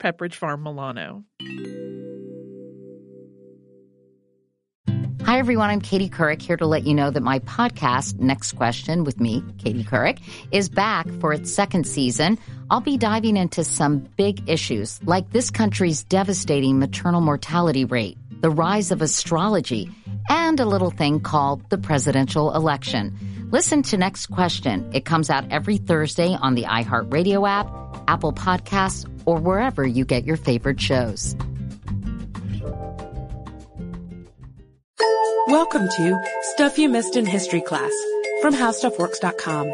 Pepperidge Farm Milano. Hi, everyone. I'm Katie Couric here to let you know that my podcast, Next Question with me, Katie Couric, is back for its second season. I'll be diving into some big issues like this country's devastating maternal mortality rate, the rise of astrology, and a little thing called the presidential election. Listen to Next Question. It comes out every Thursday on the iHeartRadio app, Apple Podcasts, or wherever you get your favorite shows. Welcome to Stuff You Missed in History Class from HowStuffWorks.com.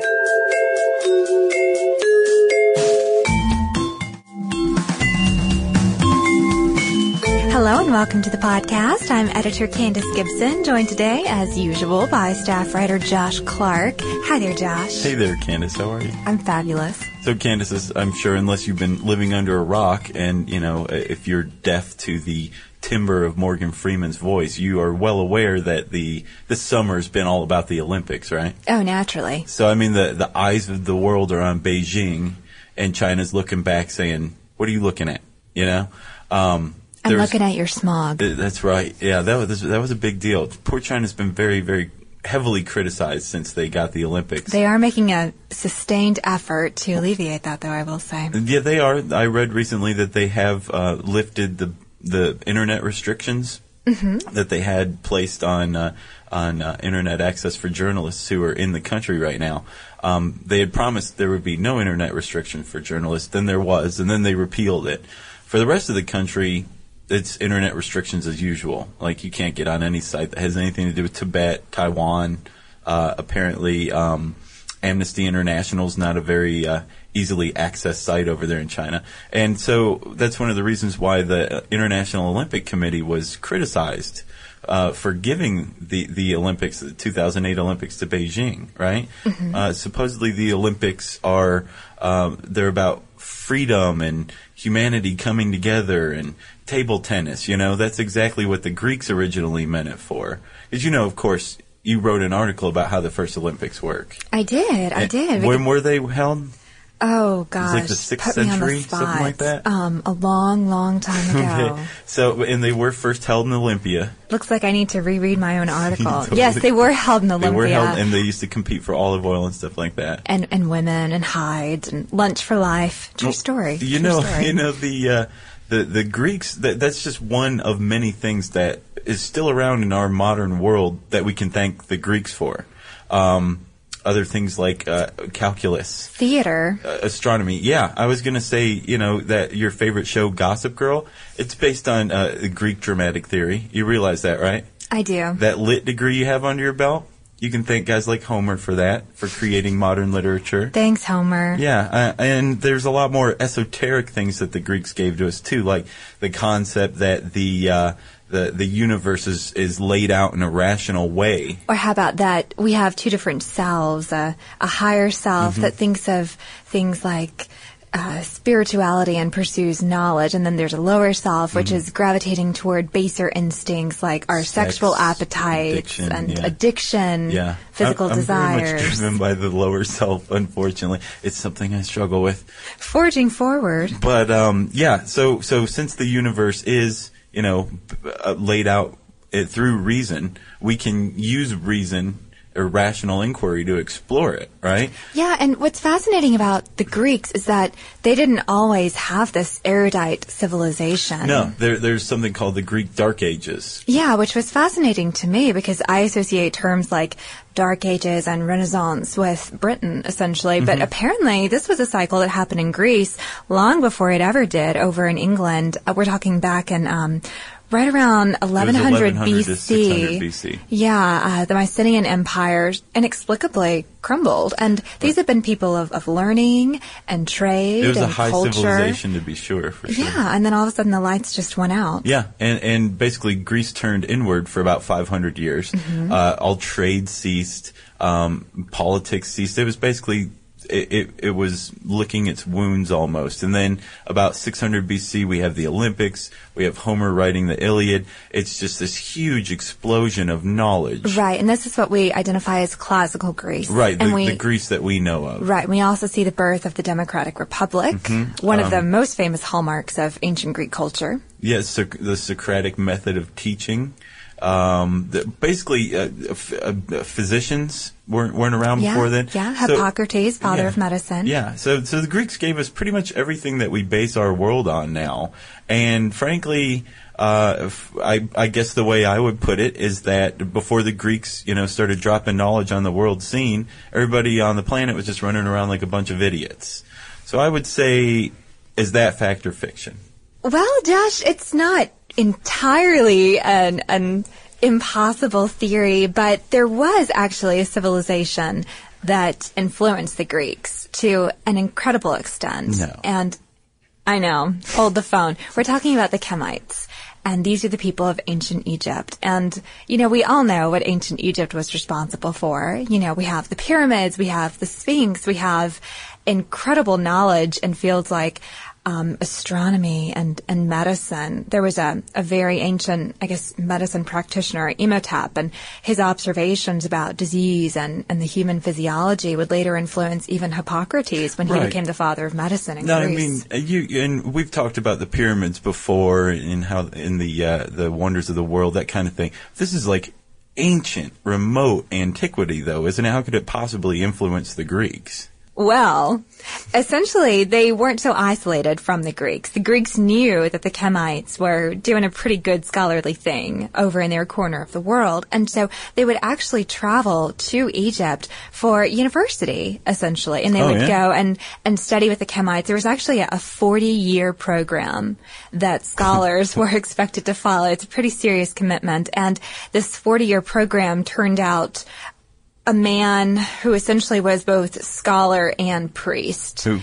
Hello and welcome to the podcast. I'm editor Candace Gibson, joined today, as usual, by staff writer Josh Clark. Hi there, Josh. Hey there, Candace. How are you? I'm fabulous. So, Candace, is, I'm sure, unless you've been living under a rock, and you know, if you're deaf to the timbre of Morgan Freeman's voice, you are well aware that the this summer's been all about the Olympics, right? Oh, naturally. So, I mean, the the eyes of the world are on Beijing, and China's looking back, saying, "What are you looking at?" You know. Um, I'm looking at your smog. That's right. Yeah, that was that was a big deal. Poor China's been very, very heavily criticized since they got the Olympics. They are making a sustained effort to alleviate that, though, I will say. Yeah, they are. I read recently that they have uh, lifted the the internet restrictions that they had placed on uh, on uh, internet access for journalists who are in the country right now. Um, they had promised there would be no internet restriction for journalists. Then there was, and then they repealed it. For the rest of the country, it's internet restrictions as usual. Like you can't get on any site that has anything to do with Tibet, Taiwan. Uh, apparently, um, Amnesty International is not a very uh, easily accessed site over there in China, and so that's one of the reasons why the International Olympic Committee was criticized uh, for giving the the Olympics, the 2008 Olympics, to Beijing. Right? Uh, supposedly, the Olympics are um, they're about freedom and humanity coming together and table tennis. You know, that's exactly what the Greeks originally meant it for. Did you know, of course, you wrote an article about how the first Olympics work. I did, I And did. When were they held? Oh, gosh. like the sixth on the something like spot. that? Um, a long, long time ago. Okay. So, and they were first held in Olympia. Looks like I need to reread my own article. Totally. Yes, they were held in Olympia. They were held, and they used to compete for olive oil and stuff like that. and, and women and hides and lunch for life. True story. You True know, story. you know the uh, the the Greeks. That, that's just one of many things that is still around in our modern world that we can thank the Greeks for. Um, other things like uh, calculus, Theater. uh, astronomy. Yeah, I was gonna say, you know, that your favorite show, Gossip Girl, it's based on uh, Greek dramatic theory. You realize that, right? I do. That lit degree you have under your belt. You can thank guys like Homer for that, for creating modern literature. Thanks, Homer. Yeah, uh, and there's a lot more esoteric things that the Greeks gave to us too, like the concept that the uh, the the universe is is laid out in a rational way. Or how about that? We have two different selves a, a higher self Mm-hmm. that thinks of things like uh, spirituality and pursues knowledge, and then there's a lower self which is gravitating toward baser instincts like our Mm-hmm. Sex, sexual appetites addiction, and yeah. addiction, Yeah, physical I'm, I'm very much desires. driven by the lower self. Unfortunately, it's something I struggle with. Forging forward. But um, yeah, so so since the universe is you know uh, laid out uh, through reason, we can use reason or rational inquiry to explore it, right? Yeah, and what's fascinating about the Greeks is that they didn't always have this erudite civilization. No, there, there's something called the Greek Dark Ages. Yeah, which was fascinating to me because I associate terms like Dark Ages and Renaissance with Britain, essentially. But apparently, this was a cycle that happened in Greece long before it ever did over in England. Uh, we're talking back in um, right around 1100, 1100 to BC. 600 BC. Yeah, uh, the Mycenaean Empire inexplicably crumbled, and these have been people of, of learning and trade It was and a high culture. civilization to be sure, for sure. Yeah, and then all of a sudden the lights just went out. Yeah, and and basically Greece turned inward for about 500 years. Mm-hmm. Uh, all trade ceased, um, politics ceased. It was basically it, it, it was licking its wounds almost. And then about 600 BC, we have the Olympics. We have Homer writing the Iliad. It's just this huge explosion of knowledge. Right, and this is what we identify as classical Greece. Right, the, we, the Greece that we know of. Right. We also see the birth of the Democratic Republic, Mm-hmm. one of the Um, most famous hallmarks of ancient Greek culture. Yes, Soc- the Socratic method of teaching. Um, the, basically, uh, f- uh, physicians weren't weren't around Yeah, before then. yeah. So- Hippocrates, father yeah. of medicine. Yeah. So so the Greeks gave us pretty much everything that we base our world on now, and frankly. Uh, f- I, I guess the way I would put it is that before the Greeks, you know, started dropping knowledge on the world scene, everybody on the planet was just running around like a bunch of idiots. So I would say, is that fact or fiction? Well, Josh, it's not entirely an, an impossible theory, but there was actually a civilization that influenced the Greeks to an incredible extent. No. And I know, hold the phone. We're talking about the Kemites. And these are the people of ancient Egypt. And, you know, we all know what ancient Egypt was responsible for. You know, we have the pyramids, we have the Sphinx, we have incredible knowledge in fields like um, astronomy and, and medicine. There was a, a very ancient, I guess, medicine practitioner, Imhotep, and his observations about disease and, and the human physiology would later influence even Hippocrates when he Right. became the father of medicine in No, I mean uh, you and we've talked about the pyramids before and how in the uh, the wonders of the world that kind of thing. This is like ancient, remote antiquity, though, isn't it? How could it possibly influence the Greeks? Well, essentially, they weren't so isolated from the Greeks. The Greeks knew that the Kemites were doing a pretty good scholarly thing over in their corner of the world. And so they would actually travel to Egypt for university, essentially. And they Oh, would yeah? go and, and study with the Kemites. There was actually a 40 year program that scholars were expected to follow. It's a pretty serious commitment. And this 40 year program turned out a man who essentially was both scholar and priest. Who?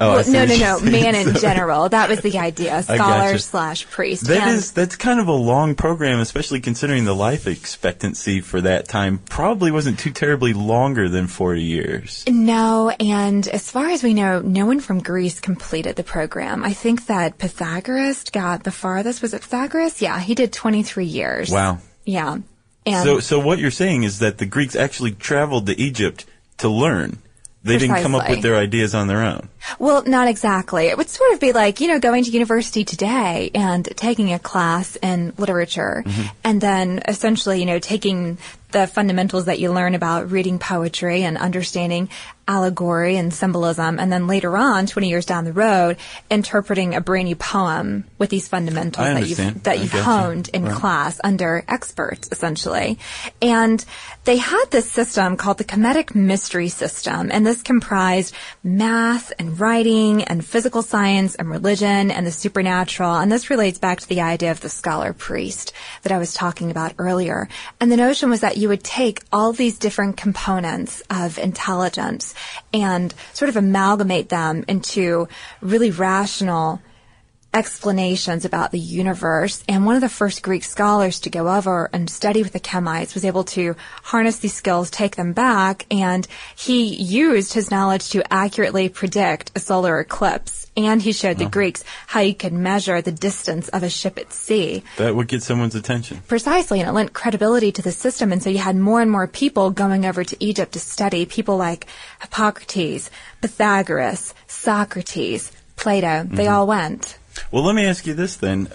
Oh, Well, no, no, no, man in general. That was the idea. Scholar gotcha. slash priest. That And- is that's kind of a long program, especially considering the life expectancy for that time probably wasn't too terribly longer than forty years. No, and as far as we know, no one from Greece completed the program. I think that Pythagoras got the farthest. Was it Pythagoras? Yeah, he did 23 years. Wow. Yeah. And So, so what you're saying is that the Greeks actually traveled to Egypt to learn. They didn't come up with their ideas on their own. Well, not exactly. It would sort of be like, you know, going to university today and taking a class in literature Mm-hmm. and then essentially, you know, taking the fundamentals that you learn about reading poetry and understanding allegory and symbolism and then later on, 20 years down the road, interpreting a brainy poem with these fundamentals that you've, that you've honed in Right. class under experts, essentially. And they had this system called the Kemetic Mystery System, and this comprised math and writing and physical science and religion and the supernatural. And this relates back to the idea of the scholar priest that I was talking about earlier. And the notion was that you would take all these different components of intelligence and sort of amalgamate them into really rational explanations about the universe. And one of the first Greek scholars to go over and study with the Kemites was able to harness these skills, take them back, and he used his knowledge to accurately predict a solar eclipse. And he showed the Greeks how you could measure the distance of a ship at sea. That would get someone's attention. Precisely, and it lent credibility to the system. And so you had more and more people going over to Egypt to study, people like Hippocrates, Pythagoras, Socrates, Plato. They all went. Well, let me ask you this then: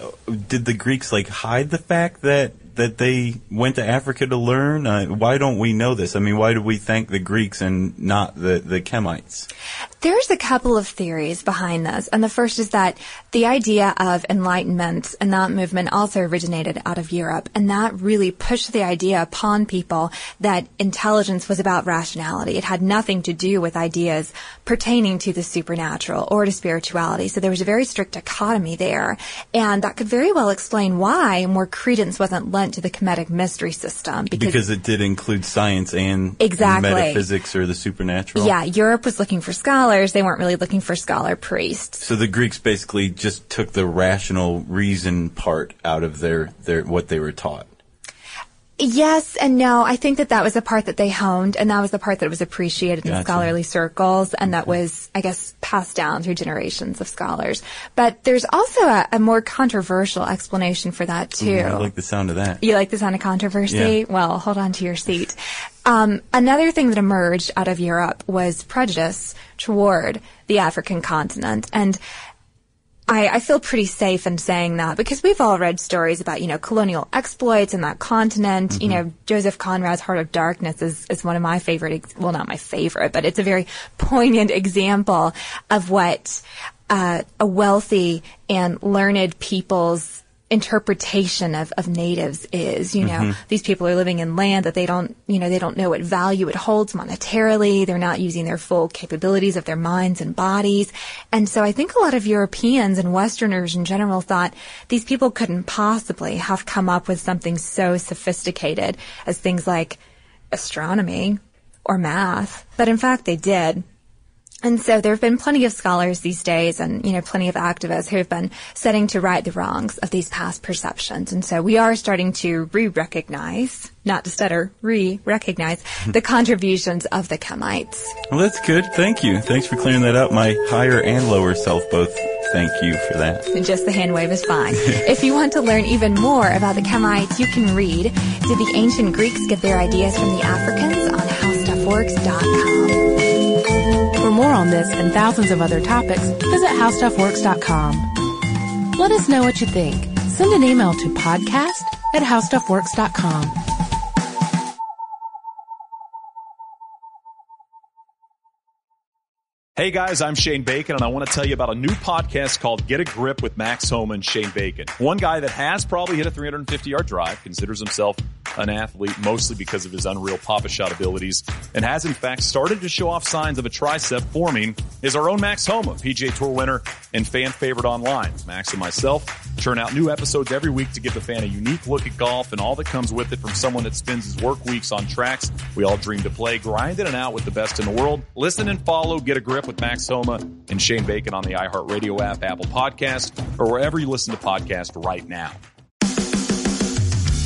Did the Greeks like hide the fact that that they went to Africa to learn? Uh, why don't we know this? I mean, why do we thank the Greeks and not the the Kemites? There's a couple of theories behind this, and the first is that the idea of enlightenment and that movement also originated out of Europe, and that really pushed the idea upon people that intelligence was about rationality. It had nothing to do with ideas pertaining to the supernatural or to spirituality. So there was a very strict dichotomy there, and that could very well explain why more credence wasn't lent to the Kemetic mystery system because, Because it did include science and Exactly. metaphysics or the supernatural. yeah, Europe was looking for scholars. They weren't really looking for scholar priests. So the Greeks basically just took the rational reason part out of their, their what they were taught. Yes and no. I think that that was the part that they honed, and that was the part that was appreciated in Gotcha. scholarly circles, and that was, I guess, passed down through generations of scholars. But there's also a, a more controversial explanation for that too. I like the sound of that. You like the sound of controversy? Yeah. Well, hold on to your seat. Um, another thing that emerged out of Europe was prejudice toward the African continent. And I, I feel pretty safe in saying that because we've all read stories about, you know, colonial exploits in that continent. You know, Joseph Conrad's Heart of Darkness is, is one of my favorite, ex- well, not my favorite, but it's a very poignant example of what uh, a wealthy and learned people's interpretation of, of natives is. You know, mm-hmm. these people are living in land that they don't, you know, they don't know what value it holds monetarily. They're not using their full capabilities of their minds and bodies. And so I think a lot of Europeans and Westerners in general thought these people couldn't possibly have come up with something so sophisticated as things like astronomy or math. But in fact, they did. And so there have been plenty of scholars these days and, you know, plenty of activists who have been setting to right the wrongs of these past perceptions. And so we are starting to re-recognize, not to stutter, re-recognize the contributions of the Kemites. Well, that's good. Thank you. Thanks for clearing that up. My higher and lower self both thank you for that. And just the hand wave is fine. if you want to learn even more about the Kemites, you can read Did the Ancient Greeks Get Their Ideas from the Africans on HowStuffWorks.com. More on this and thousands of other topics, visit howstuffworks.com. Let us know what you think. Send an email to podcast at howstuffworks.com. Hey guys, I'm Shane Bacon and I want to tell you about a new podcast called Get a Grip with Max Homa Shane Bacon. One guy that has probably hit a 350 yard drive, considers himself an athlete mostly because of his unreal papa shot abilities, and has in fact started to show off signs of a tricep forming is our own Max Homa, PGA Tour winner and fan favorite online. Max and myself churn out new episodes every week to give the fan a unique look at golf and all that comes with it from someone that spends his work weeks on tracks we all dream to play, grinding it and out with the best in the world. Listen and follow Get a Grip with Max Homa and Shane Bacon on the iHeartRadio app, Apple Podcast, or wherever you listen to podcasts right now.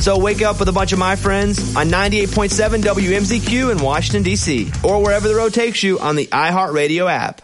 So wake up with a bunch of my friends on 98.7 WMZQ in Washington, D.C., or wherever the road takes you on the iHeartRadio app.